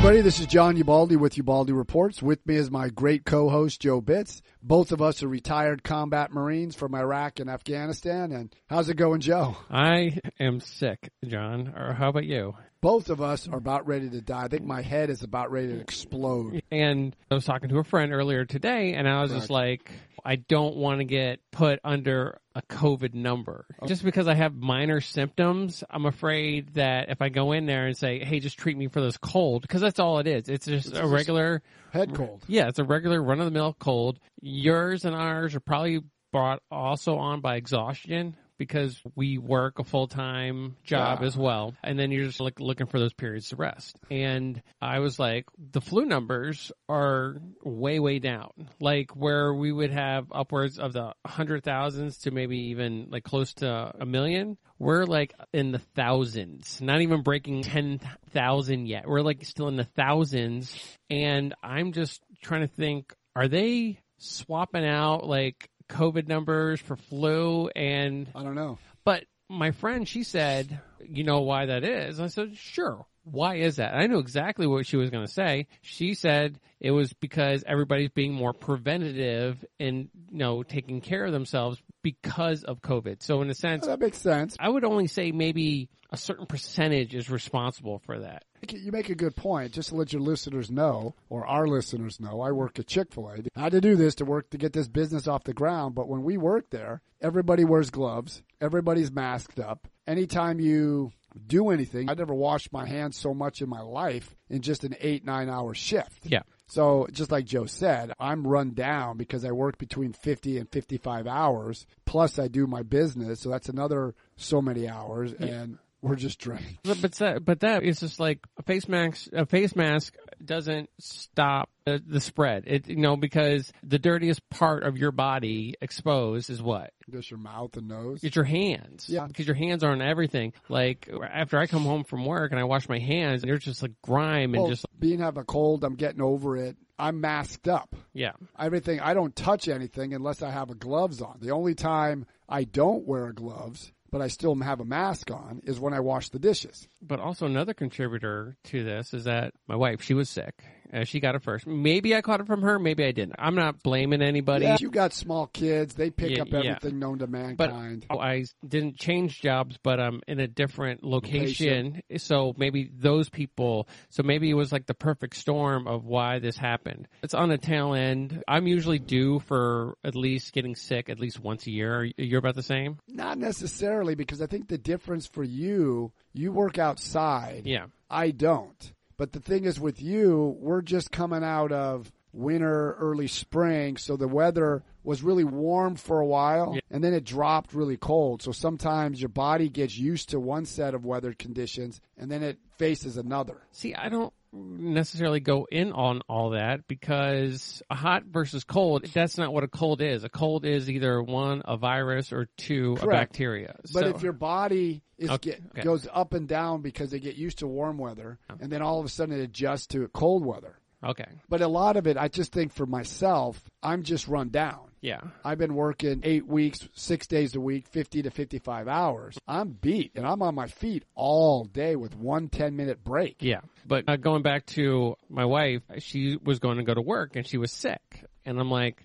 everybody. This is John Ubaldi with Ubaldi Reports. With me is my great co-host Joe Bitz. Both of us are retired combat Marines from Iraq and Afghanistan. And how's it going, Joe? I am sick, John. Or how about you? Both of us are about ready to die. I think my head is about ready to explode. And I was talking to a friend earlier today, and I was just like, I don't want to get put under a COVID number. Oh. Just because I have minor symptoms, I'm afraid that if I go in there and say, hey, just treat me for this cold, because that's all it is. It's just a regular Head cold. Yeah, it's a regular run of the mill cold. Yours and ours are probably brought also on by exhaustion because we work a full time job Yeah. as well. And then you're just like looking for those periods to rest. And I was like, the flu numbers are way, way down. Like where we would have upwards of the hundred thousands to maybe even like close to a million. We're like in the thousands, not even breaking 10,000 yet. We're like still in the thousands. And I'm just trying to think, are they swapping out like COVID numbers for flu and I don't know. but my friend, she said, you know why that is? I said, sure. Why is that? I knew exactly what she was going to say. She said it was because everybody's being more preventative and, you know, taking care of themselves because of COVID. So in a sense, That makes sense. I would only say maybe a certain percentage is responsible for that. You make a good point. Just to let your listeners know, or our listeners know, I work at Chick fil A. I had to do this to work to get this business off the ground, but when we work there, everybody wears gloves, everybody's masked up. Anytime you do anything, I never washed my hands so much in my life in just an eight, nine hour shift. Yeah. So just like Joe said, I'm run down because I work between 50 and 55 hours. Plus I do my business. So that's another so many hours and we're just drained. But but that, but that is just like a face mask. A face mask doesn't stop the, the spread. It you know because the dirtiest part of your body exposed is what Just your mouth and nose. it's your hands. Yeah. because your hands are on everything. Like after I come home from work and I wash my hands, and there's just like grime and Well, just being having a cold, I'm getting over it. I'm masked up. yeah. Everything I don't touch anything unless I have a gloves on. The only time I don't wear gloves, but I still have a mask on, is when I wash the dishes. But also another contributor to this is that my wife, she was sick. Uh, she got it first. Maybe I caught it from her. Maybe I didn't. I'm not blaming anybody. Yeah, you got small kids; they pick Yeah, up yeah. everything known to mankind. but mankind. I didn't change jobs, but I'm in a different location. So maybe those people, so maybe it was like the perfect storm of why this happened. It's on the tail end. I'm usually due for at least getting sick at least once a year. You're about the same? Not necessarily, because I think the difference for you, you work outside. Yeah. I don't. But the thing is with you, we're just coming out of winter, early spring, so the weather was really warm for a while Yeah. and then it dropped really cold. So sometimes your body gets used to one set of weather conditions and then it faces another. See, I don't necessarily go in on all that because a hot versus cold, that's not what a cold is. A cold is either one, a virus, or two, a bacteria. But So- if your body is Okay, get, goes up and down because they get used to warm weather and then all of a sudden it adjusts to cold weather. Okay. But a lot of it, I just think for myself, I'm just run down. Yeah. I've been working eight weeks, six days a week, 50 to 55 hours. I'm beat and I'm on my feet all day with one 10 minute break. Yeah. But uh, going back to my wife, she was going to go to work and she was sick. And I'm like,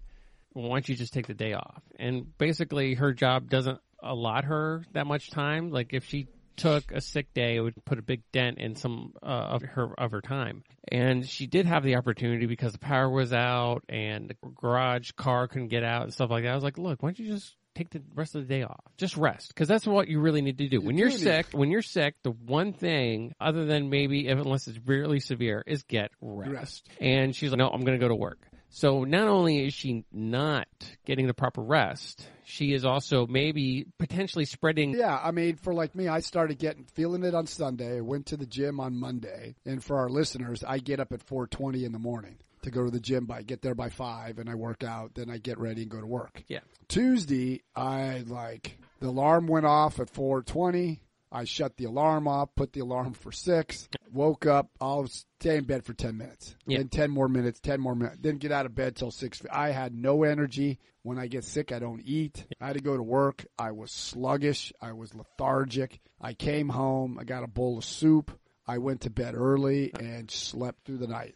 well, why don't you just take the day off? And basically, her job doesn't allot her that much time. Like, if she took a sick day, it would put a big dent in some uh, of her of her time. And she did have the opportunity because the power was out and the garage car couldn't get out and stuff like that. I was like, look, why don't you just take the rest of the day off? Just rest because that's what you really need to do. when you're sick, when you're sick, the one thing other than maybe if unless it's really severe is get rest. Rest. And she's like, no, I'm going to go to work. So not only is she not getting the proper rest, she is also maybe potentially spreading. Yeah, I mean, for like me, I started getting feeling it on Sunday. Went to the gym on Monday, and for our listeners, I get up at 4:20 in the morning to go to the gym. By get there by five, and I work out. Then I get ready and go to work. Yeah. Tuesday, I like the alarm went off at 4:20. I shut the alarm off, put the alarm for six, woke up. I'll stay in bed for 10 minutes. Yeah. Then 10 more minutes, 10 more minutes. Didn't get out of bed till six. I had no energy. When I get sick, I don't eat. I had to go to work. I was sluggish. I was lethargic. I came home. I got a bowl of soup. I went to bed early and slept through the night.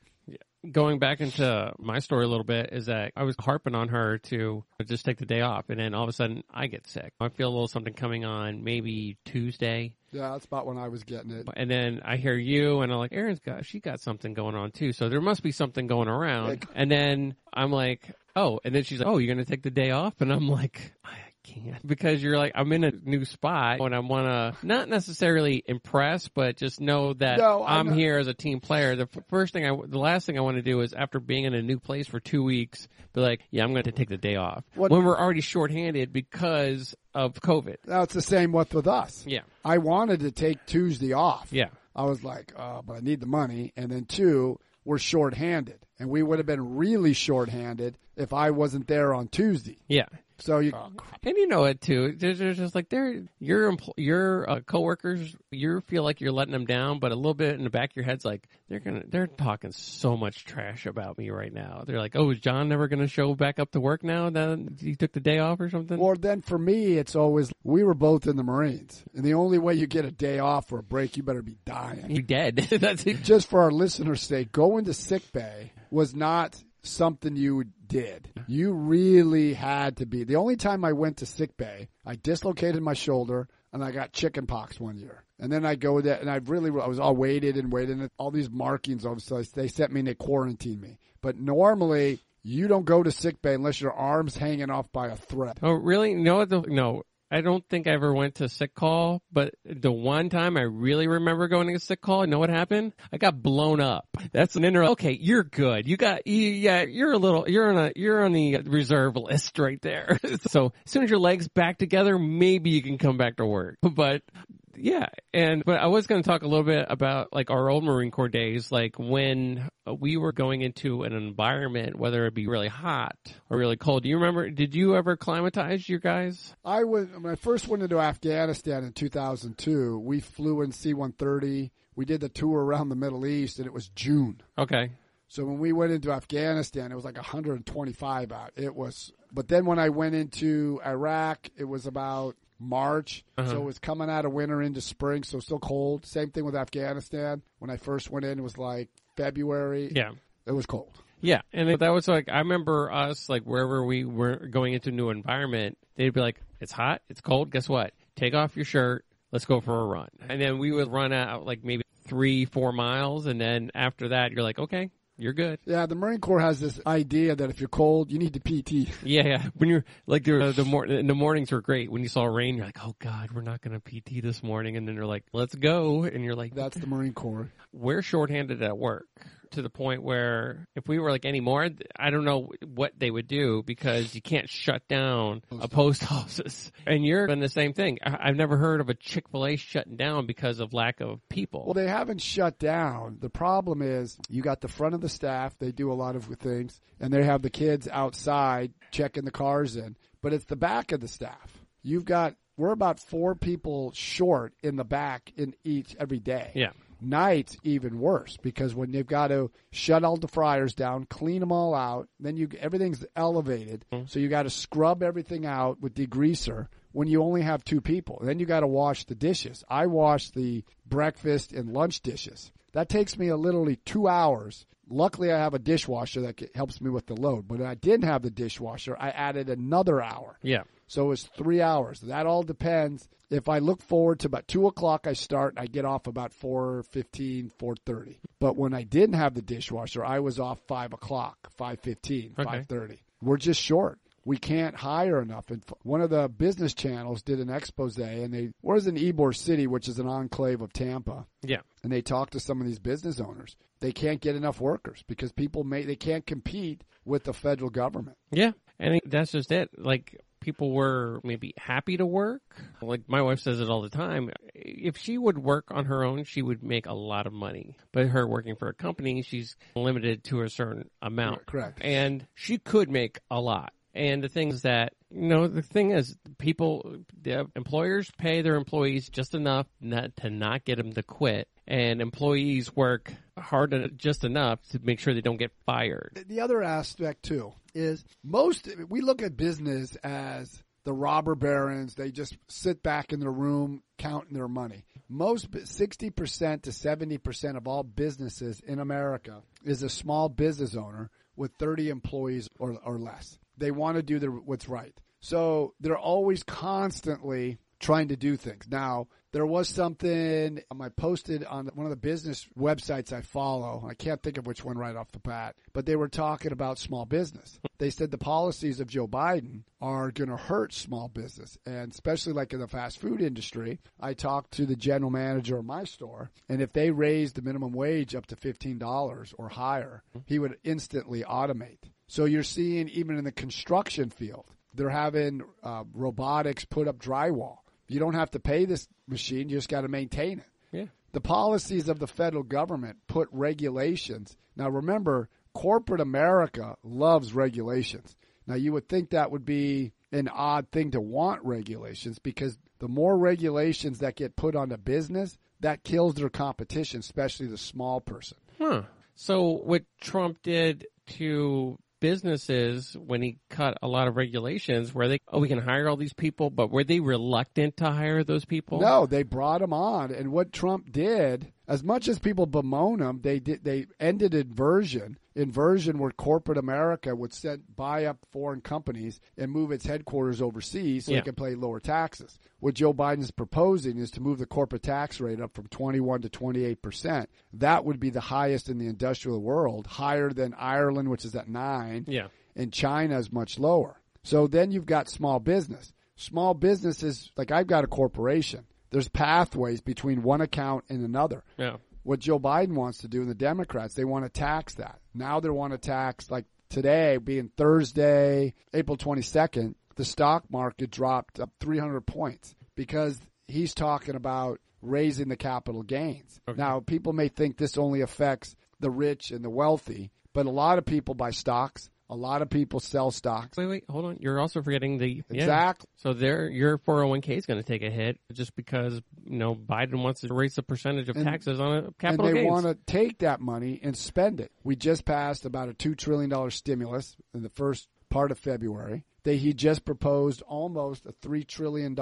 Going back into my story a little bit is that I was harping on her to just take the day off, and then all of a sudden I get sick. I feel a little something coming on maybe Tuesday, Yeah, that's about when I was getting it. and then I hear you, and I'm like, Erin's got she got something going on too, so there must be something going around. Like- and then I'm like, oh, and then she's like, oh, you're gonna take the day off, and I'm like, I can't because you're like, I'm in a new spot, and I want to not necessarily impress, but just know that No, I'm I'm here as a team player. The first thing I, the last thing I want to do is after being in a new place for two weeks, be like, yeah, I'm going to take the day off What- when we're already shorthanded because of COVID. Now it's the same with with us. Yeah, I wanted to take Tuesday off. yeah, I was like, uh, but I need the money. And then two, we're shorthanded, and we would have been really shorthanded if I wasn't there on Tuesday. yeah. So you, And you know it too. There's, there's just like they're your empl- your uh, coworkers. You feel like you're letting them down, but a little bit in the back of your head's like they're gonna they're talking so much trash about me right now. They're like, oh, is John never gonna show back up to work now that he took the day off or something? or then for me, it's always we were both in the Marines, and the only way you get a day off or a break, you better be dying. He dead. That's it. Just for our listeners' sake, going to sick bay was not something you did. You really had to be. The only time I went to sick bay, I dislocated my shoulder and I got chicken pox one year. And then I go there and I really, I was all waited and waited and all these markings of so they sent me and they quarantined me. But normally you don't go to sick bay unless your arm's hanging off by a thread. Oh, really? No, no. I don't think I ever went to sick call, but the one time I really remember going to sick call, you know what happened? I got blown up. That's an inter. Okay, you're good. You got, you, yeah, you're a little, you're on a, you're on the reserve list right there. so as soon as your legs back together, maybe you can come back to work. But yeah, and but I was going to talk a little bit about like our old Marine Corps days, like when we were going into an environment, whether it be really hot or really cold. Do you remember? Did you ever climatize your guys? I went when I first went into Afghanistan in 2002. We flew in C-130. We did the tour around the Middle East, and it was June. Okay, So when we went into Afghanistan, it was like 125 out. It was, but then when I went into Iraq, it was about March. Uh-huh. So it was coming out of winter into spring, so still cold. Same thing with Afghanistan. When I first went in, it was like February. yeah. It was cold. Yeah, and that was like I remember us like wherever we were going into a new environment, they'd be like, "It's hot, it's cold. Guess what? Take off your shirt. Let's go for a run." And then we would run out like maybe three, four miles, and then after that, you're like, "Okay, you're good." Yeah, the Marine Corps has this idea that if you're cold, you need to PT. Yeah, yeah. When you're like the the, mor- the mornings were great. When you saw rain, you're like, "Oh God, we're not going to PT this morning." And then they're like, "Let's go," and you're like, That's the Marine Corps. we're shorthanded at work to the point where if we were like any more, I don't know what they would do because you can't shut down a post office. And you're doing the same thing. I- I've never heard of a Chick fil A shutting down because of lack of people. Well, they haven't shut down. The problem is you got the front of the staff. They do a lot of things, and they have the kids outside checking the cars in. But it's the back of the staff. You've got we're about four people short in the back in each every day. yeah. Nights even worse because when you've got to shut all the fryers down, clean them all out, then you everything's elevated, mm-hmm. so you got to scrub everything out with degreaser when you only have two people. Then you got to wash the dishes. I wash the breakfast and lunch dishes. That takes me a literally two hours. Luckily, I have a dishwasher that helps me with the load. But I didn't have the dishwasher, I added another hour. Yeah. So it's three hours. That all depends. If I look forward to about two o'clock, I start. And I get off about four fifteen, four thirty. But when I didn't have the dishwasher, I was off five o'clock, five fifteen, Okay. five thirty. We're just short. We can't hire enough. And one of the business channels did an expose, and they was in Ybor City, which is an enclave of Tampa Yeah. and they talk to some of these business owners. They can't get enough workers because people may they can't compete with the federal government. Yeah. And that's just it. Like, people were maybe happy to work. Like, my wife says it all the time. If she would work on her own, she would make a lot of money. But her working for a company, she's limited to a certain amount. Correct. And she could make a lot. And the thing is that, you know, the thing is, people, employers pay their employees just enough not to not get them to quit. And employees work hard just enough to make sure they don't get fired. The other aspect too is most we look at business as the robber barons, they just sit back in their room counting their money. Most 60% to 70% of all businesses in America is a small business owner with 30 employees or, or less. They want to do the, what's right. So they're always constantly trying to do things. Now, there was something um, I posted on one of the business websites I follow. I can't think of which one right off the bat, but they were talking about small business. They said the policies of Joe Biden are going to hurt small business, and especially like in the fast food industry. I talked to the general manager of my store, and if they raised the minimum wage up to $15 or higher, he would instantly automate. So you're seeing even in the construction field, they're having uh, robotics put up drywall. You don't have to pay this machine; you just got to maintain it. Yeah. The policies of the federal government put regulations. Now, remember, corporate America loves regulations. Now, you would think that would be an odd thing to want regulations because the more regulations that get put on a business, that kills their competition, especially the small person. Huh. So what Trump did to businesses when he cut a lot of regulations where they oh we can hire all these people but were they reluctant to hire those people? No, they brought them on, and what Trump did, as much as people bemoan them, they did they ended inversion. Inversion, where corporate America would set buy up foreign companies and move its headquarters overseas so Yeah. they can pay lower taxes. What Joe Biden's proposing is to move the corporate tax rate up from 21 to 28 percent. That would be the highest in the industrial world, higher than Ireland, which is at nine yeah and China is much lower. So then you've got small business. Small businesses, like I've got a corporation. There's pathways between one account and another. yeah What Joe Biden wants to do and the Democrats, they want to tax that. Now they want to tax, like today being Thursday, April 22nd, the stock market dropped up 300 points because he's talking about raising the capital gains. Okay. Now, people may think this only affects the rich and the wealthy, but a lot of people buy stocks. A lot of people sell stocks. wait wait hold on you're also forgetting the yeah. Exactly. so there your 401k is going to take a hit just because you know Biden wants to raise the percentage of And- taxes on a And capital they gains want to take that money and spend it. We just passed about a $2 trillion stimulus in the first part of February. They, he just proposed almost a $3 trillion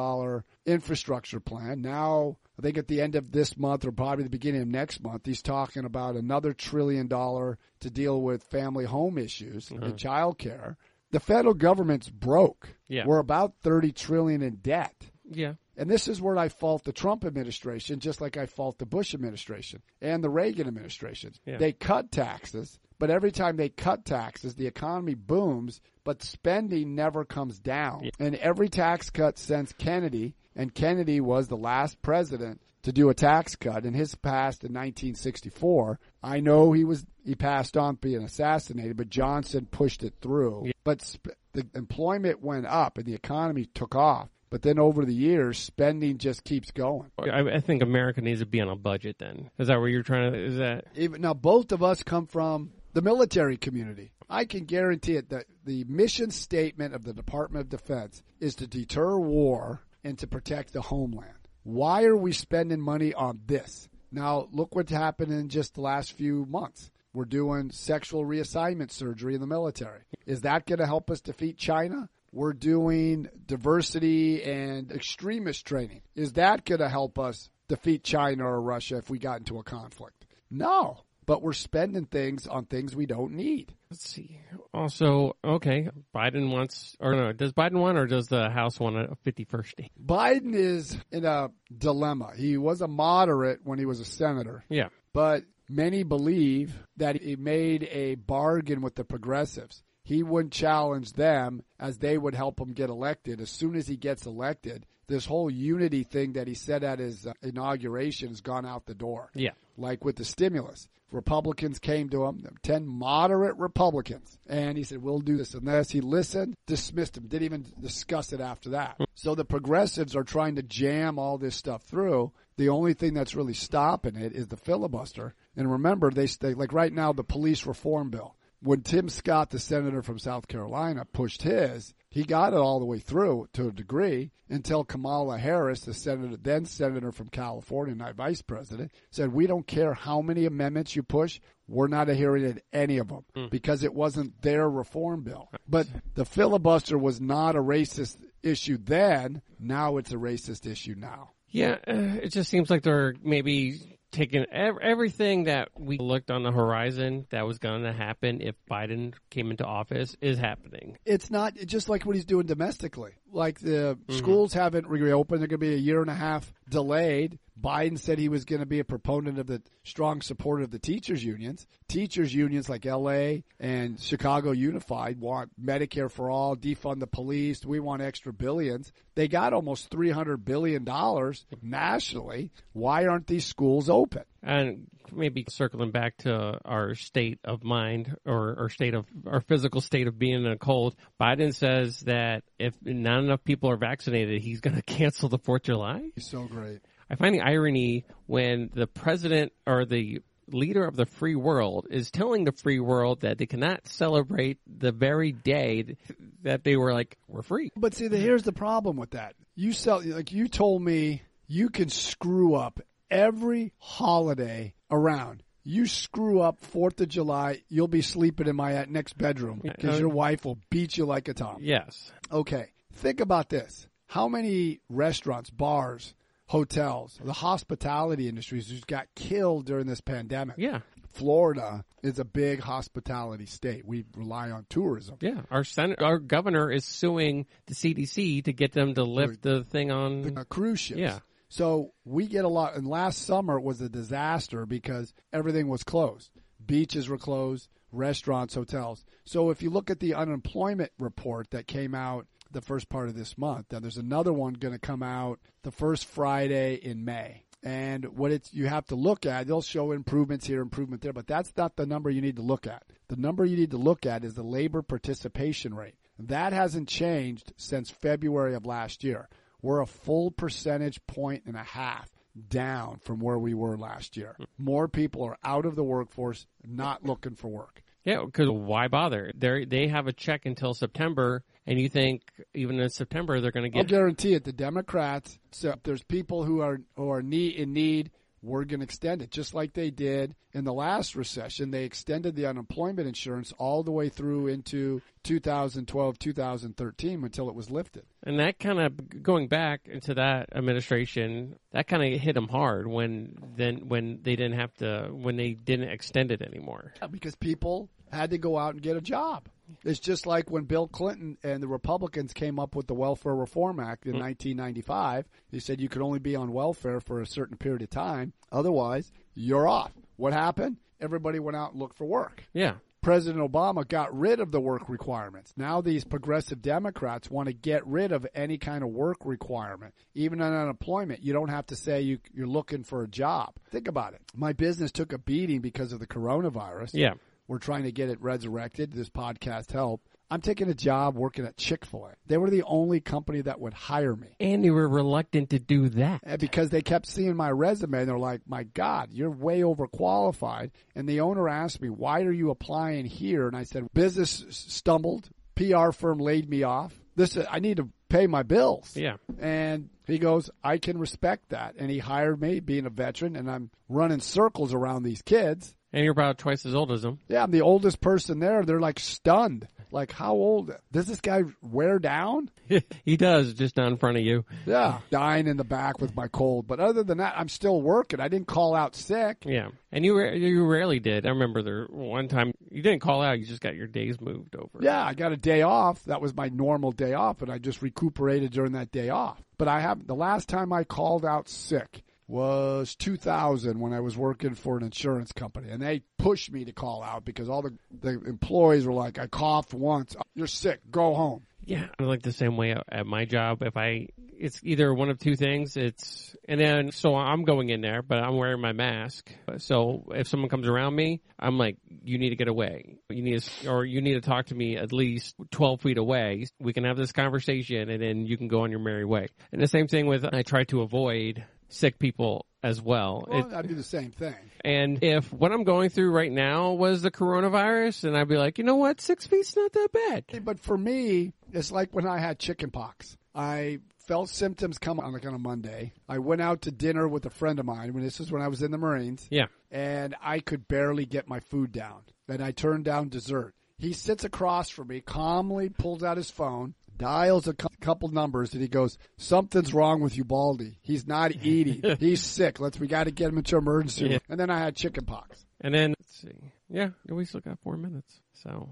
infrastructure plan. Now, I think at the end of this month or probably the beginning of next month, he's talking about another trillion dollar to deal with family home issues and uh-huh. child care. The federal government's broke. Yeah. We're about 30 trillion in debt. yeah And this is where I fault the Trump administration, just like I fault the Bush administration and the Reagan administration. Yeah. They cut taxes, but every time they cut taxes, the economy booms, but spending never comes down. And every tax cut since Kennedy, and Kennedy was the last president to do a tax cut, and his passed in 1964. I know he was he passed on being assassinated, but Johnson pushed it through. But sp- the employment went up and the economy took off. But then over the years, spending just keeps going. I, I think America needs to be on a budget then is that where you're trying to is that Even now, both of us come from the military community. I can guarantee it that the mission statement of the Department of Defense is to deter war and to protect the homeland. Why are we spending money on this? Now, look what's happened in just the last few months. We're doing sexual reassignment surgery in the military. Is that going to help us defeat China? We're doing diversity and extremist training. Is that going to help us defeat China or Russia if we got into a conflict? No. But we're spending things on things we don't need. Let's see. Also, okay, Biden wants, or no, does Biden want, or does the House want a 51st state? Biden is in a dilemma. He was a moderate when he was a senator, Yeah. but many believe that he made a bargain with the progressives. He wouldn't challenge them as they would help him get elected. As soon as he gets elected, this whole unity thing that he said at his uh, inauguration has gone out the door. Yeah. Like with the stimulus. Republicans came to him, 10 moderate Republicans, and he said, We'll do this and this. He listened, dismissed him, didn't even discuss it after that. So the progressives are trying to jam all this stuff through. The only thing that's really stopping it is the filibuster. And remember, they, they like right now, the police reform bill. When Tim Scott, the senator from South Carolina, pushed his, he got it all the way through to a degree until Kamala Harris, the senator, then senator from California, not vice president, said, "We don't care how many amendments you push. We're not adhering to any of them because it wasn't their reform bill." But the filibuster was not a racist issue then. Now it's a racist issue now. Yeah, uh, it just seems like they're maybe taking ev- everything that we looked on the horizon that was going to happen if Biden came into office is happening. It's not just like what he's doing domestically. Like the Mm-hmm. schools haven't reopened; they're going to be a year and a half delayed. Biden said he was going to be a proponent of the strong support of the teachers unions. Teachers unions like LA and Chicago Unified want Medicare for all, defund the police. We want extra billions. They got almost three hundred billion dollars nationally. Why aren't these schools open? And maybe circling back to our state of mind or, or state of our physical state of being in a cold, Biden says that if not enough people are vaccinated, he's going to cancel the 4th of July. He's so great. I find the irony when the president or the leader of the free world is telling the free world that they cannot celebrate the very day that they were like, we're free. But see, the, here's the problem with that. You sell like you told me you can screw up every holiday around. You screw up Fourth of July, you'll be sleeping in my next bedroom because your wife will beat you like a tom. Yes. Okay, think about this: how many restaurants, bars, hotels, the hospitality industries just got killed during this pandemic? Yeah. Florida is a big hospitality state. We rely on tourism. Yeah. Our Senate, our governor is suing the CDC to get them to lift the thing on. uh, cruise ships. Yeah. So we get a lot. And last summer was a disaster because everything was closed. Beaches were closed, restaurants, hotels. So if you look at the unemployment report that came out the first part of this month, now there's another one going to come out the first Friday in May. And what it's you have to look at, they'll show improvements here, improvement there, but that's not the number you need to look at. The number you need to look at is the labor participation rate. That hasn't changed since February of last year. We're a full percentage point and a half down from where we were last year. Hmm. More people are out of the workforce, not looking for work. Yeah, because why bother? They they have a check until September, and you think even in September they're going to get. I'll guarantee it. The Democrats, so there's people who are who are need, in need, we're going to extend it, just like they did in the last recession. They extended the unemployment insurance all the way through into 2012, 2013 until it was lifted. And that kind of going back into that administration, that kind of hit them hard when then when they didn't have to when they didn't extend it anymore. because people had to go out and get a job. It's just like when Bill Clinton and the Republicans came up with the Welfare Reform Act in hmm. 1995. They said you could only be on welfare for a certain period of time. Otherwise, you're off. What happened? Everybody went out and looked for work. Yeah, President Obama got rid of the work requirements. Now these progressive Democrats want to get rid of any kind of work requirement. Even on unemployment, you don't have to say you, you're looking for a job. Think about it. My business took a beating because of the coronavirus. yeah. We're trying to get it resurrected. This podcast helped. I'm taking a job working at Chick fil A. They were the only company that would hire me. And they were reluctant to do that. Because they kept seeing my resume and they're like, my God, you're way overqualified. And the owner asked me, why are you applying here? And I said, business stumbled. PR firm laid me off. This, uh, I need to pay my bills. Yeah. And he goes, I can respect that. And he hired me being a veteran and I'm running circles around these kids. And you're about twice as old as them. Yeah, I'm the oldest person there. They're like stunned. Like, how old? Does this guy wear down? he does, just not in front of you. Yeah. Dying in the back with my cold. But other than that, I'm still working. I didn't call out sick. Yeah. And you ra- you rarely did. I remember there one time you didn't call out, you just got your days moved over. Yeah, I got a day off. That was my normal day off, and I just recuperated during that day off. But I have the last time I called out sick was 2000 when I was working for an insurance company, and they pushed me to call out because all the the employees were like, "I coughed once. You're sick. Go home." Yeah, I like the same way at- at my job. If I, it's either one of two things. It's and then so I'm going in there, but I'm wearing my mask. So if someone comes around me, I'm like, you need to get away. You need to, or you need to talk to me at least 12 feet away. We can have this conversation, and then you can go on your merry way. And the same thing with I try to avoid sick people as well. It- Well, I do the same thing. and if what I'm going through right now was the coronavirus, and I'd be like, you know what, six feet's not that bad. But for me, it's like when I had chicken pox. I felt symptoms come on like on a Monday. I went out to dinner with a friend of mine when this is when I was in the Marines. Yeah. and I could barely get my food down. And I turned down dessert. He sits across from me, calmly pulls out his phone, dials a cou- couple numbers, and he goes, "Something's wrong with Ubaldi. He's not eating. He's sick. Let's we got to get him into emergency." Yeah. And then I had chicken pox. And then let's see. Yeah, we still got four minutes. So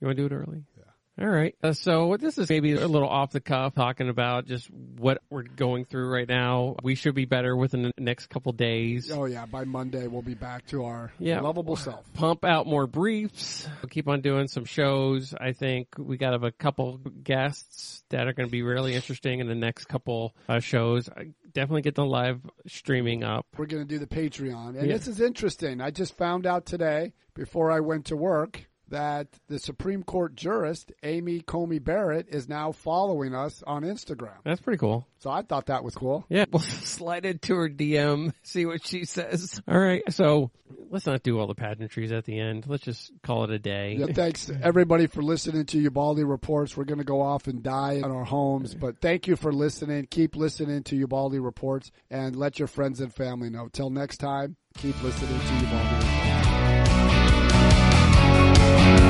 you want to do it early? All right. Uh, so this is maybe a little off the cuff talking about just what we're going through right now. We should be better within the next couple days. Oh yeah, by Monday we'll be back to our Yeah. lovable self. Pump out more briefs. We'll keep on doing some shows. I think we got a couple guests that are going to be really interesting in the next couple uh, shows. I definitely get the live streaming up. We're going to do the Patreon. And Yeah. this is interesting. I just found out today, before I went to work, that the Supreme Court jurist, Amy Coney Barrett, is now following us on Instagram. That's pretty cool. So I thought that was cool. Yeah, we'll slide into her DM, see what she says. All right, so let's not do all the pageantries at the end. Let's just call it a day. Yeah, thanks everybody for listening to Ubaldi Reports. We're going to go off and die in our homes, but thank you for listening. Keep listening to Ubaldi Reports and let your friends and family know. Till next time, keep listening to Ubaldi Reports. Bye.